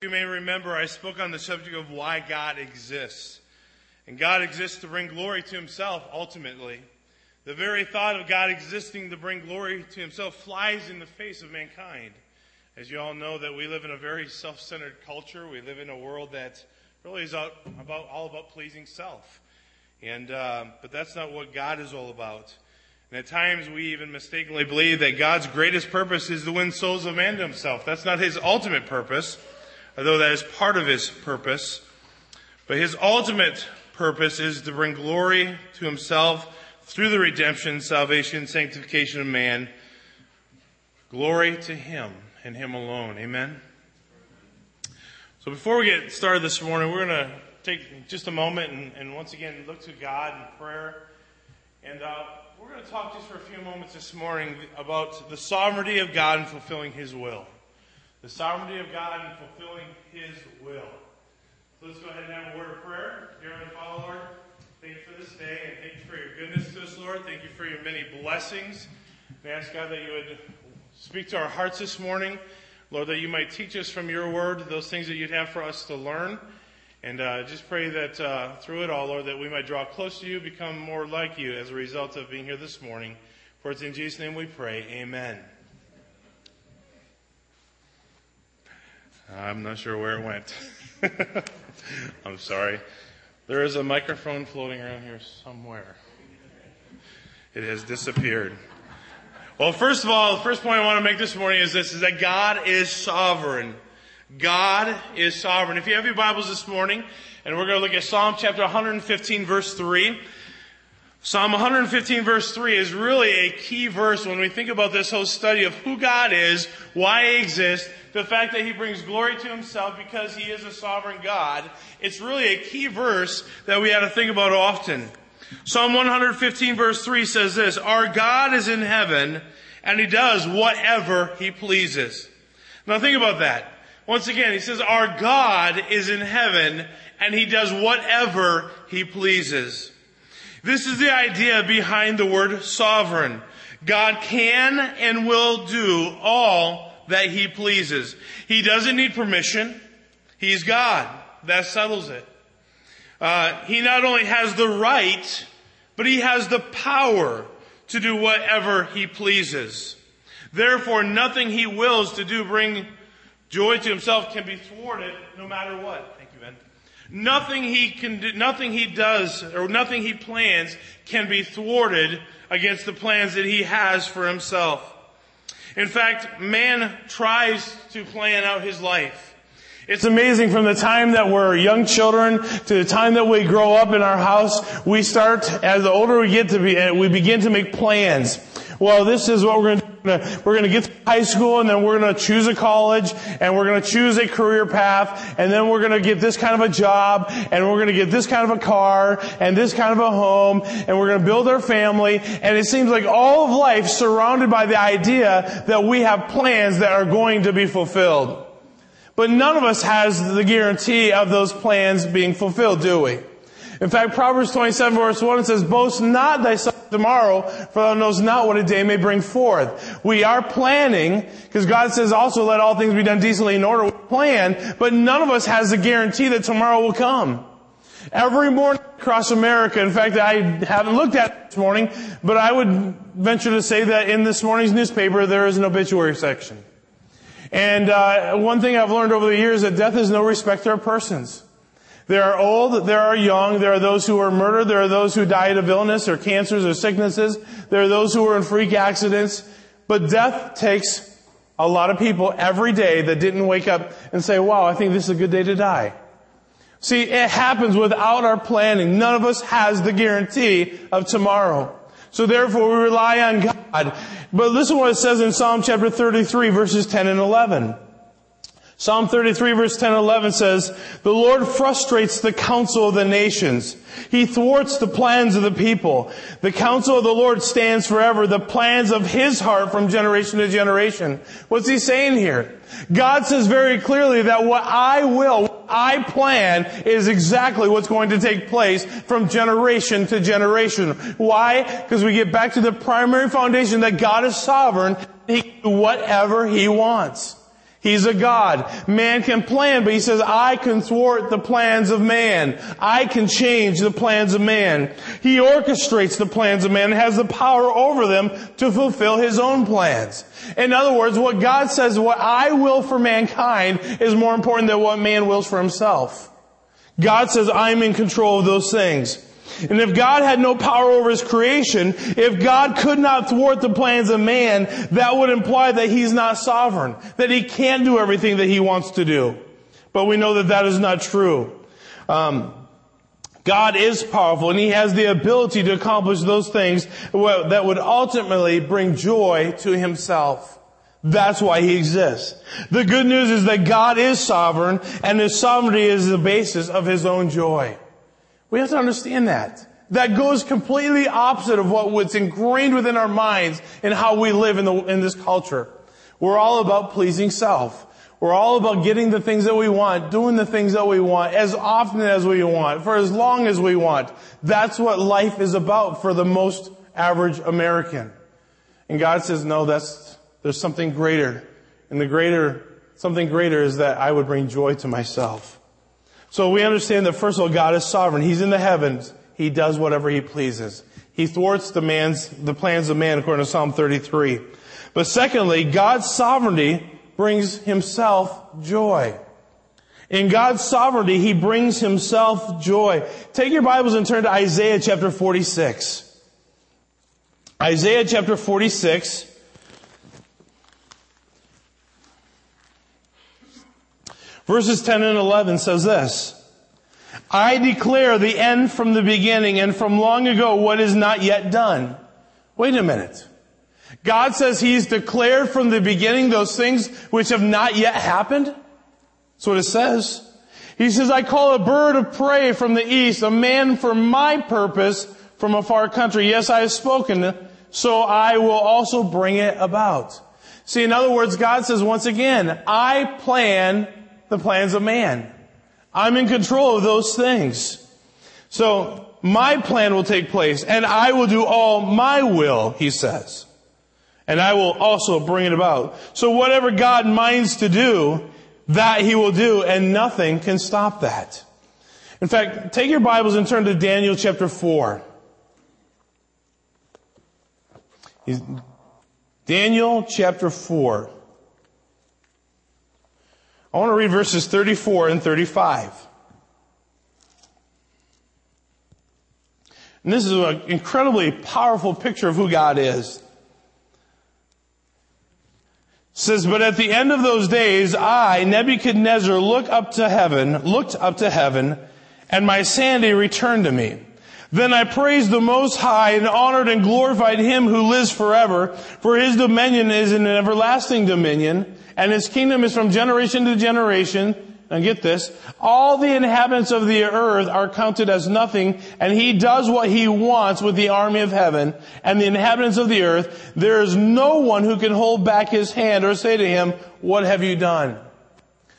You may remember I spoke on the subject of why God exists. And God exists to bring glory to himself ultimately. The very thought of God existing to bring glory to himself flies in the face of mankind. As you all know that we live in a very self-centered culture. We live in a world that really is about, all about pleasing self. And, uh, but that's not what God is all about. And at times we even mistakenly believe that God's greatest purpose is to win souls of man to himself. That's not his ultimate purpose, although that is part of his purpose. But his ultimate purpose is to bring glory to himself through the redemption, salvation, sanctification of man. Glory to him and him alone. Amen. So before we get started this morning, we're going to take just a moment and, and once again look to God in prayer. And uh, we're going to talk just for a few moments this morning about the sovereignty of God in fulfilling His will. The sovereignty of God in fulfilling His will. So let's go ahead and have a word of prayer. Dear Heavenly Father, Lord, thank you for this day and thank you for your goodness to us, Lord. Thank you for your many blessings. And ask God that you would speak to our hearts this morning. Lord, that you might teach us from your word those things that you'd have for us to learn. And uh, just pray that uh, through it all, Lord, that we might draw close to you, become more like you as a result of being here this morning. For it's in Jesus' name we pray. Amen. I'm not sure where it went. I'm sorry. There is a microphone floating around here somewhere. It has disappeared. Well, first of all, the first point I want to make this morning is this, is that God is sovereign. God is sovereign. If you have your Bibles this morning, and we're going to look at Psalm chapter 115 verse 3. Psalm 115 verse 3 is really a key verse when we think about this whole study of who God is, why He exists, the fact that He brings glory to Himself because He is a sovereign God. It's really a key verse that we have to think about often. Psalm 115 verse 3 says this, Our God is in heaven and He does whatever He pleases. Now think about that. Once again, he says, our God is in heaven and he does whatever he pleases. This is the idea behind the word sovereign. God can and will do all that he pleases. He doesn't need permission. He's God. That settles it. Uh, he not only has the right, but he has the power to do whatever he pleases. Therefore, nothing he wills to do bring Joy to himself can be thwarted no matter what. Nothing he can do, nothing he does or nothing he plans can be thwarted against the plans that he has for himself. In fact, man tries to plan out his life. It's amazing from the time that we're young children to the time that we grow up in our house, we start, as the older we get to be, eh, we begin to make plans. Well, this is what we're going to we're going to get to high school and then we're to choose a college and we're to choose a career path and then we're to get this kind of a job and we're to get this kind of a car and this kind of a home and we're to build our family and it seems like all of life surrounded by the idea that we have plans that are going to be fulfilled. But none of us has the guarantee of those plans being fulfilled, do we? In fact, Proverbs 27 verse 1 says, Boast not thyself tomorrow, for thou knowest not what a day may bring forth. We are planning, because God says also let all things be done decently in order. We plan, but none of us has the guarantee that tomorrow will come. Every morning across America, in fact, I haven't looked at this morning, but I would venture to say that in this morning's newspaper there is an obituary section. And uh, one thing I've learned over the years is that death is no respecter of persons. There are old, there are young, there are those who were murdered, there are those who died of illness or cancers or sicknesses, there are those who were in freak accidents. But death takes a lot of people every day that didn't wake up and say, wow, I think this is a good day to die. See, it happens without our planning. None of us has the guarantee of tomorrow. So therefore we rely on God. But listen what it says in Psalm chapter 33 verses 10 and 11. Psalm 33 verse 10 and 11 says, The Lord frustrates the counsel of the nations. He thwarts the plans of the people. The counsel of the Lord stands forever, the plans of His heart from generation to generation. What's He saying here? God says very clearly that what I will, what I plan is exactly what's going to take place from generation to generation. Why? Because we get back to the primary foundation that God is sovereign. He can do whatever He wants. He's a God. Man can plan, but he says, I can thwart the plans of man. I can change the plans of man. He orchestrates the plans of man and has the power over them to fulfill his own plans. In other words, what God says, what I will for mankind is more important than what man wills for himself. God says, I'm in control of those things. And if God had no power over His creation, if God could not thwart the plans of man, that would imply that He's not sovereign, that He can't do everything that He wants to do. But we know that that is not true. Um, God is powerful and He has the ability to accomplish those things that would ultimately bring joy to Himself. That's why He exists. The good news is that God is sovereign and His sovereignty is the basis of His own joy. We have to understand that. That goes completely opposite of what was ingrained within our minds and how we live in, the, in this culture. We're all about pleasing self. We're all about getting the things that we want, doing the things that we want, as often as we want, for as long as we want. That's what life is about for the most average American. And God says, no, that's, there's something greater. And the greater, something greater is that I would bring joy to myself. So we understand that first of all, God is sovereign. He's in the heavens. He does whatever he pleases. He thwarts the man's, the plans of man according to Psalm 33. But secondly, God's sovereignty brings himself joy. In God's sovereignty, He brings Himself joy. Take your Bibles and turn to Isaiah chapter 46. Isaiah chapter 46. Verses 10 and 11 says this. I declare the end from the beginning and from long ago what is not yet done. Wait a minute. God says He's declared from the beginning those things which have not yet happened. That's what it says. He says, I call a bird of prey from the east, a man for my purpose from a far country. Yes, I have spoken, so I will also bring it about. See, in other words, God says once again, I plan the plans of man. I'm in control of those things. So my plan will take place and I will do all my will, he says. And I will also bring it about. So whatever God minds to do, that he will do and nothing can stop that. In fact, take your Bibles and turn to Daniel chapter 4. Daniel chapter 4. I want to read verses 34 and 35. And this is an incredibly powerful picture of who God is. It says, but at the end of those days, I, Nebuchadnezzar, look up to heaven, looked up to heaven, and my sanity returned to me. Then I praised the Most High and honored and glorified Him who lives forever, for His dominion is an everlasting dominion, and His kingdom is from generation to generation. Now get this, all the inhabitants of the earth are counted as nothing, and He does what He wants with the army of heaven and the inhabitants of the earth. There is no one who can hold back His hand or say to Him, what have you done?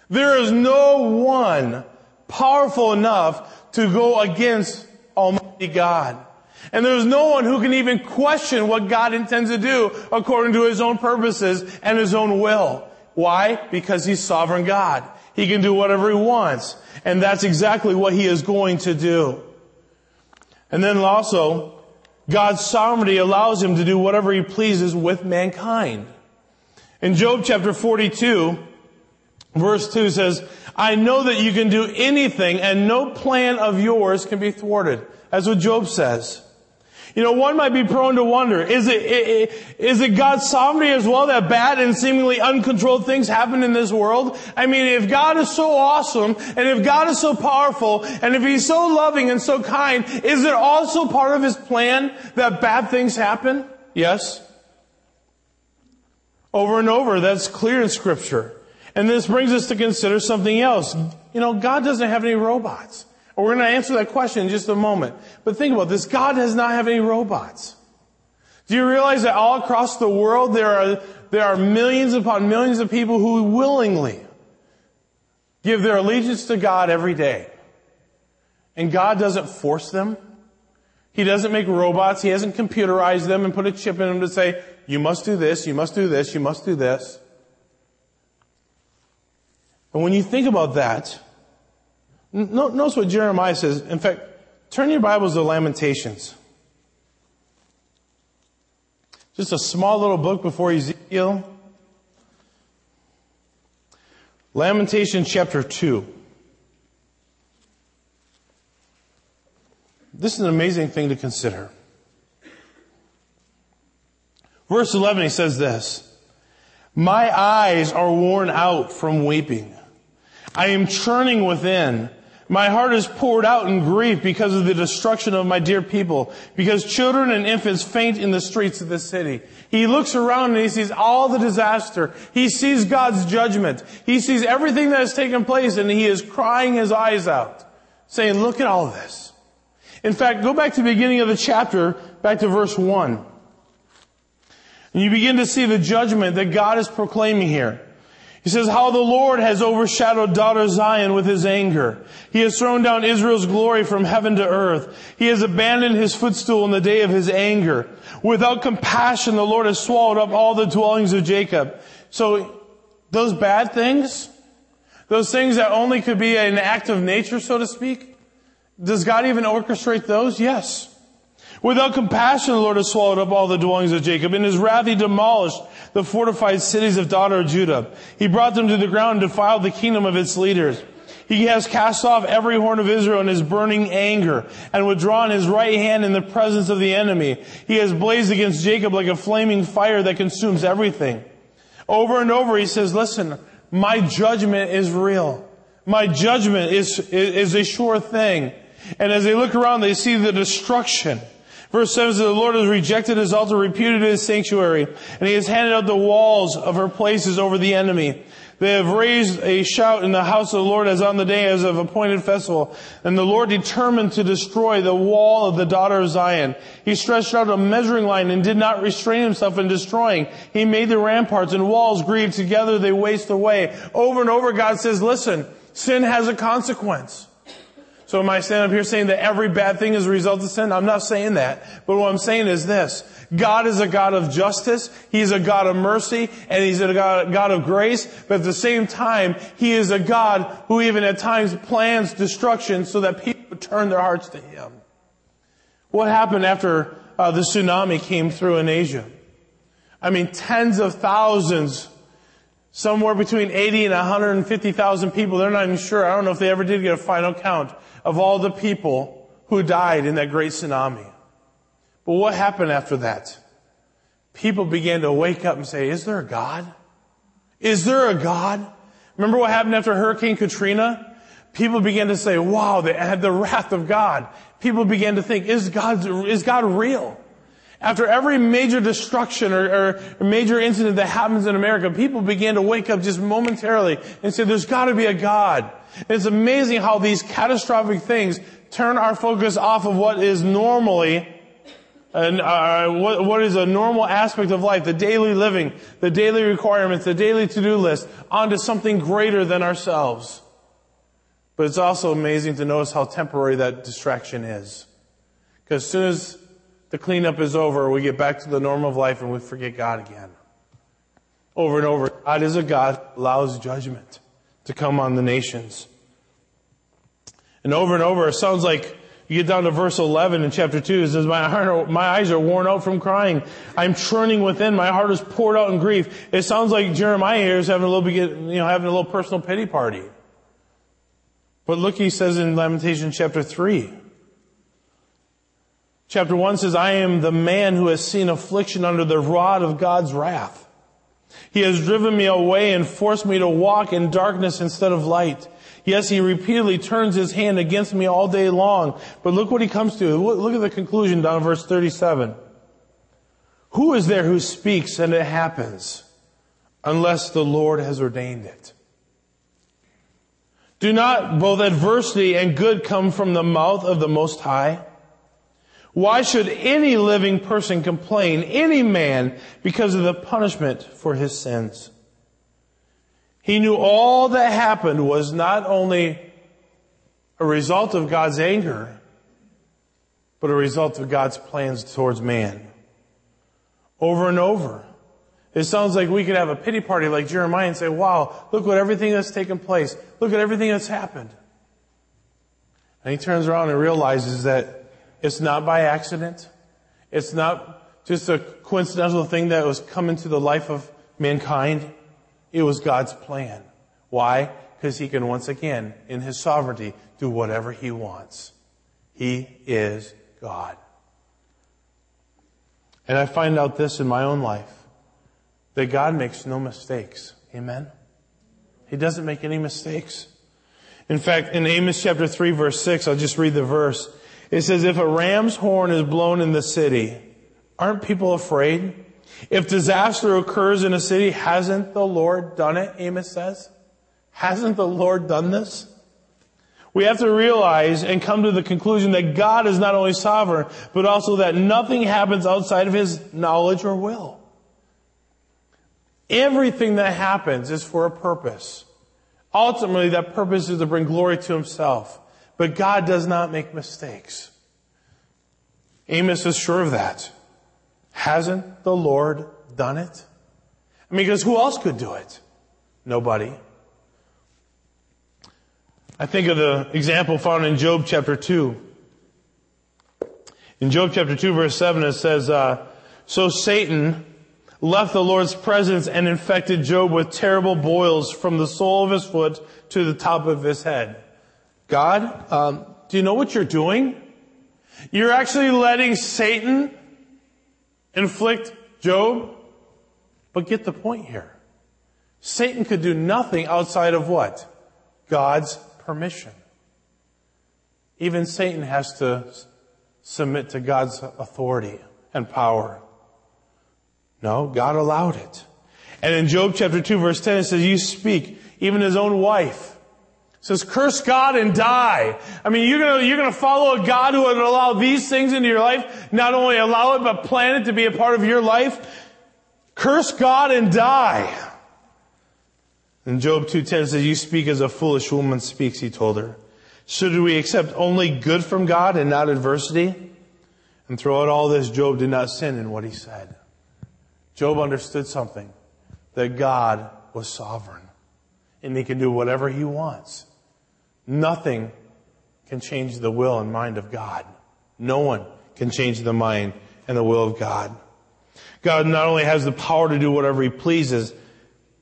There is no one powerful enough to go against Almighty God. And there's no one who can even question what God intends to do according to His own purposes and His own will. Why? Because He's sovereign God. He can do whatever He wants. And that's exactly what He is going to do. And then also, God's sovereignty allows Him to do whatever He pleases with mankind. In Job chapter 42, verse 2 says, I know that you can do anything and no plan of yours can be thwarted. That's what Job says. You know, one might be prone to wonder, is it, is it God's sovereignty as well that bad and seemingly uncontrolled things happen in this world? I mean, if God is so awesome, and if God is so powerful, and if He's so loving and so kind, is it also part of His plan that bad things happen? Yes. Over and over, that's clear in scripture. And this brings us to consider something else. You know, God doesn't have any robots. We're going to answer that question in just a moment. But think about this. God does not have any robots. Do you realize that all across the world there are, there are millions upon millions of people who willingly give their allegiance to God every day? And God doesn't force them. He doesn't make robots. He hasn't computerized them and put a chip in them to say, you must do this, you must do this, you must do this. And when you think about that, notice what Jeremiah says. In fact, turn your Bibles to Lamentations. Just a small little book before Ezekiel. Lamentation chapter 2. This is an amazing thing to consider. Verse 11, he says this, My eyes are worn out from weeping. I am churning within. My heart is poured out in grief because of the destruction of my dear people, because children and infants faint in the streets of this city. He looks around and he sees all the disaster. He sees God's judgment. He sees everything that has taken place and he is crying his eyes out, saying, look at all this. In fact, go back to the beginning of the chapter, back to verse 1. And you begin to see the judgment that God is proclaiming here. He says, how the Lord has overshadowed daughter Zion with his anger. He has thrown down Israel's glory from heaven to earth. He has abandoned his footstool in the day of his anger. Without compassion, the Lord has swallowed up all the dwellings of Jacob. So, those bad things, those things that only could be an act of nature, so to speak, does God even orchestrate those? Yes. Without compassion, the Lord has swallowed up all the dwellings of Jacob. In his wrath, he demolished the fortified cities of daughter Judah. He brought them to the ground and defiled the kingdom of its leaders. He has cast off every horn of Israel in his burning anger and withdrawn his right hand in the presence of the enemy. He has blazed against Jacob like a flaming fire that consumes everything. Over and over he says, listen, my judgment is real. My judgment is, is, a sure thing. And as they look around, they see the destruction. Verse 7 says, The Lord has rejected his altar, reputed his sanctuary, and he has handed out the walls of her places over the enemy. They have raised a shout in the house of the Lord as on the day as of appointed festival. And the Lord determined to destroy the wall of the daughter of Zion. He stretched out a measuring line and did not restrain himself in destroying. He made the ramparts and walls grieve together. They waste away. Over and over God says, listen, sin has a consequence. So am I standing up here saying that every bad thing is a result of sin? I'm not saying that. But what I'm saying is this. God is a God of justice. He's a God of mercy and He's a God, God of grace. But at the same time, He is a God who even at times plans destruction so that people turn their hearts to Him. What happened after uh, the tsunami came through in Asia? I mean, tens of thousands somewhere between 80 and 150,000 people. They're not even sure. I don't know if they ever did get a final count of all the people who died in that great tsunami. But what happened after that? People began to wake up and say, is there a God? Is there a God? Remember what happened after Hurricane Katrina? People began to say, wow, they had the wrath of God. People began to think, is God, is God real? After every major destruction or, or, major incident that happens in America, people begin to wake up just momentarily and say, there's gotta be a God. And it's amazing how these catastrophic things turn our focus off of what is normally and uh, what, what is a normal aspect of life, the daily living, the daily requirements, the daily to-do list, onto something greater than ourselves. But it's also amazing to notice how temporary that distraction is. Because as soon as the cleanup is over, we get back to the norm of life and we forget God again. Over and over, God is a God who allows judgment to come on the nations. And over and over, it sounds like you get down to verse 11 in chapter 2, it says, my, heart, my eyes are worn out from crying. I'm churning within. My heart is poured out in grief. It sounds like Jeremiah here is having a little you know, having a little personal pity party. But look, he says in Lamentation chapter 3, Chapter 1 says, I am the man who has seen affliction under the rod of God's wrath. He has driven me away and forced me to walk in darkness instead of light. Yes, he repeatedly turns his hand against me all day long. But look what he comes to. Look at the conclusion down in verse 37. Who is there who speaks and it happens unless the Lord has ordained it? Do not both adversity and good come from the mouth of the Most High? Why should any living person complain, any man, because of the punishment for his sins? He knew all that happened was not only a result of God's anger, but a result of God's plans towards man. Over and over, It sounds like we could have a pity party like Jeremiah and say, wow, look what everything that's taken place. Look at everything that's happened. And he turns around and realizes that it's not by accident. It's not just a coincidental thing that was come into the life of mankind. It was God's plan. Why? Because he can once again, in his sovereignty, do whatever he wants. He is God. And I find out this in my own life that God makes no mistakes. Amen? He doesn't make any mistakes. In fact, in Amos chapter 3 verse 6, I'll just read the verse. It says, if a ram's horn is blown in the city, aren't people afraid? If disaster occurs in a city, hasn't the Lord done it? Amos says. Hasn't the Lord done this? We have to realize and come to the conclusion that God is not only sovereign, but also that nothing happens outside of His knowledge or will. Everything that happens is for a purpose. Ultimately, that purpose is to bring glory to Himself. But God does not make mistakes. Amos is sure of that. Hasn't the Lord done it? I mean, because who else could do it? Nobody. I think of the example found in Job chapter 2. In Job chapter 2 verse 7 it says, uh, So Satan left the Lord's presence and infected Job with terrible boils from the sole of his foot to the top of his head. God, um, do you know what you're doing? You're actually letting Satan inflict Job? But get the point here. Satan could do nothing outside of what? God's permission. Even Satan has to submit to God's authority and power. No, God allowed it. And in Job chapter 2 verse 10 it says, you speak, even his own wife says, curse God and die. I mean, you're gonna, you're gonna follow a God who would allow these things into your life, not only allow it, but plan it to be a part of your life. Curse God and die. And Job 2.10 says, you speak as a foolish woman speaks, he told her. Should we accept only good from God and not adversity? And throughout all this, Job did not sin in what he said. Job understood something, that God was sovereign and he can do whatever he wants. Nothing can change the will and mind of God. No one can change the mind and the will of God. God not only has the power to do whatever he pleases,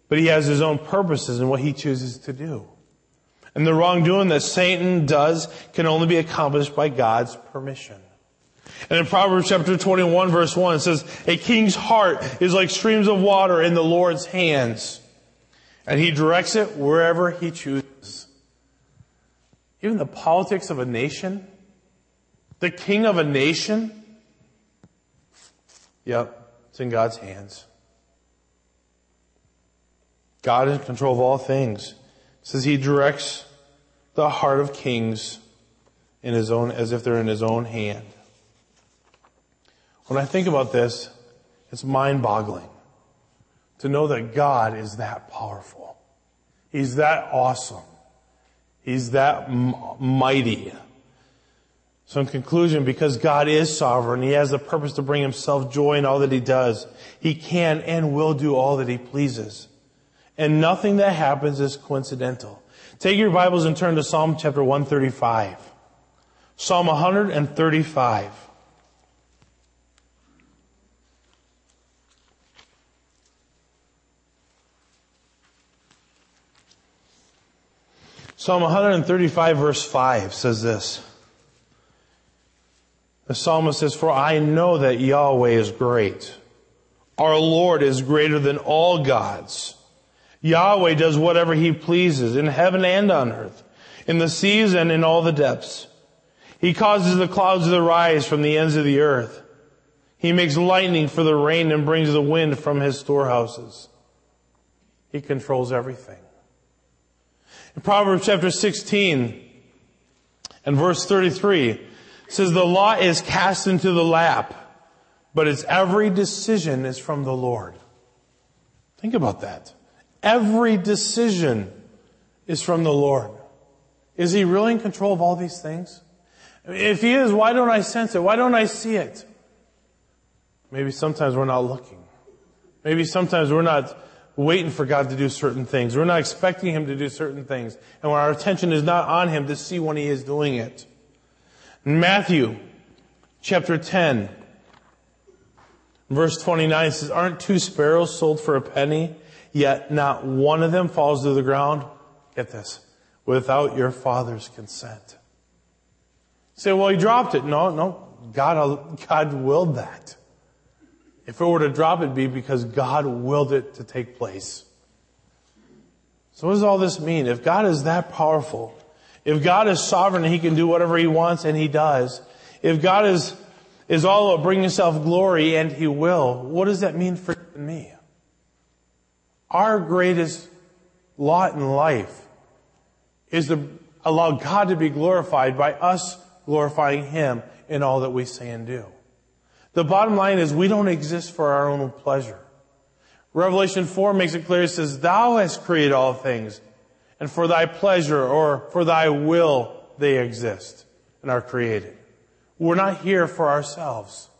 but he has his own purposes in what he chooses to do. And the wrongdoing that Satan does can only be accomplished by God's permission. And in Proverbs chapter 21 verse 1 it says, a king's heart is like streams of water in the Lord's hands. And he directs it wherever he chooses. Even the politics of a nation, the king of a nation, yep, it's in God's hands. God is in control of all things. It says he directs the heart of kings in his own, as if they're in his own hand. When I think about this, it's mind boggling to know that God is that powerful. He's that awesome. He's that m- mighty. So in conclusion, because God is sovereign, He has the purpose to bring Himself joy in all that He does. He can and will do all that He pleases. And nothing that happens is coincidental. Take your Bibles and turn to Psalm chapter 135. Psalm 135. Psalm 135 verse 5 says this. The psalmist says, For I know that Yahweh is great. Our Lord is greater than all gods. Yahweh does whatever he pleases in heaven and on earth, in the seas and in all the depths. He causes the clouds to rise from the ends of the earth. He makes lightning for the rain and brings the wind from his storehouses. He controls everything. Proverbs chapter 16 and verse 33 says, the law is cast into the lap, but its every decision is from the Lord. Think about that. Every decision is from the Lord. Is he really in control of all these things? If he is, why don't I sense it? Why don't I see it? Maybe sometimes we're not looking. Maybe sometimes we're not waiting for God to do certain things. We're not expecting Him to do certain things. And when our attention is not on Him to see when He is doing it. Matthew chapter 10, verse 29 says, Aren't two sparrows sold for a penny, yet not one of them falls to the ground? Get this. Without your father's consent. say, well, he dropped it. No, no. God, God willed that. If it were to drop, it'd be because God willed it to take place. So what does all this mean? If God is that powerful, if God is sovereign and He can do whatever He wants and He does, if God is, is all about bringing Himself glory and He will, what does that mean for me? Our greatest lot in life is to allow God to be glorified by us glorifying Him in all that we say and do. The bottom line is we don't exist for our own pleasure. Revelation 4 makes it clear. It says, Thou hast created all things, and for thy pleasure or for thy will they exist and are created. We're not here for ourselves.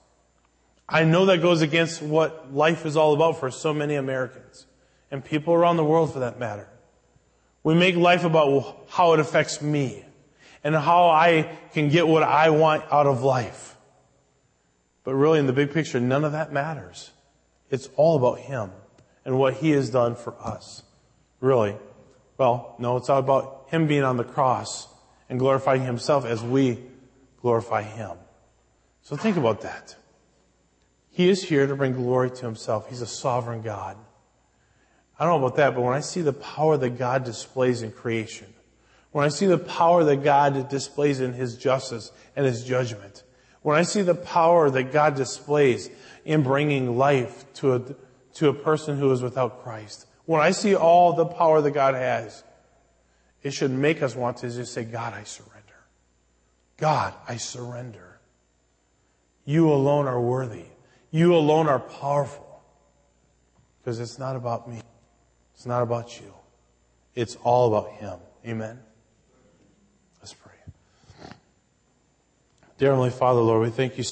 I know that goes against what life is all about for so many Americans and people around the world for that matter. We make life about how it affects me and how I can get what I want out of life. But really, in the big picture, none of that matters. It's all about Him and what He has done for us. Really. Well, no, it's all about Him being on the cross and glorifying Himself as we glorify Him. So think about that. He is here to bring glory to Himself. He's a sovereign God. I don't know about that, but when I see the power that God displays in creation, when I see the power that God displays in His justice and His judgment, when I see the power that God displays in bringing life to a, to a person who is without Christ, when I see all the power that God has, it should make us want to just say, God, I surrender. God, I surrender. You alone are worthy. You alone are powerful. Because it's not about me. It's not about you. It's all about Him. Amen. Let's pray. Dear Heavenly Father, Lord, we thank you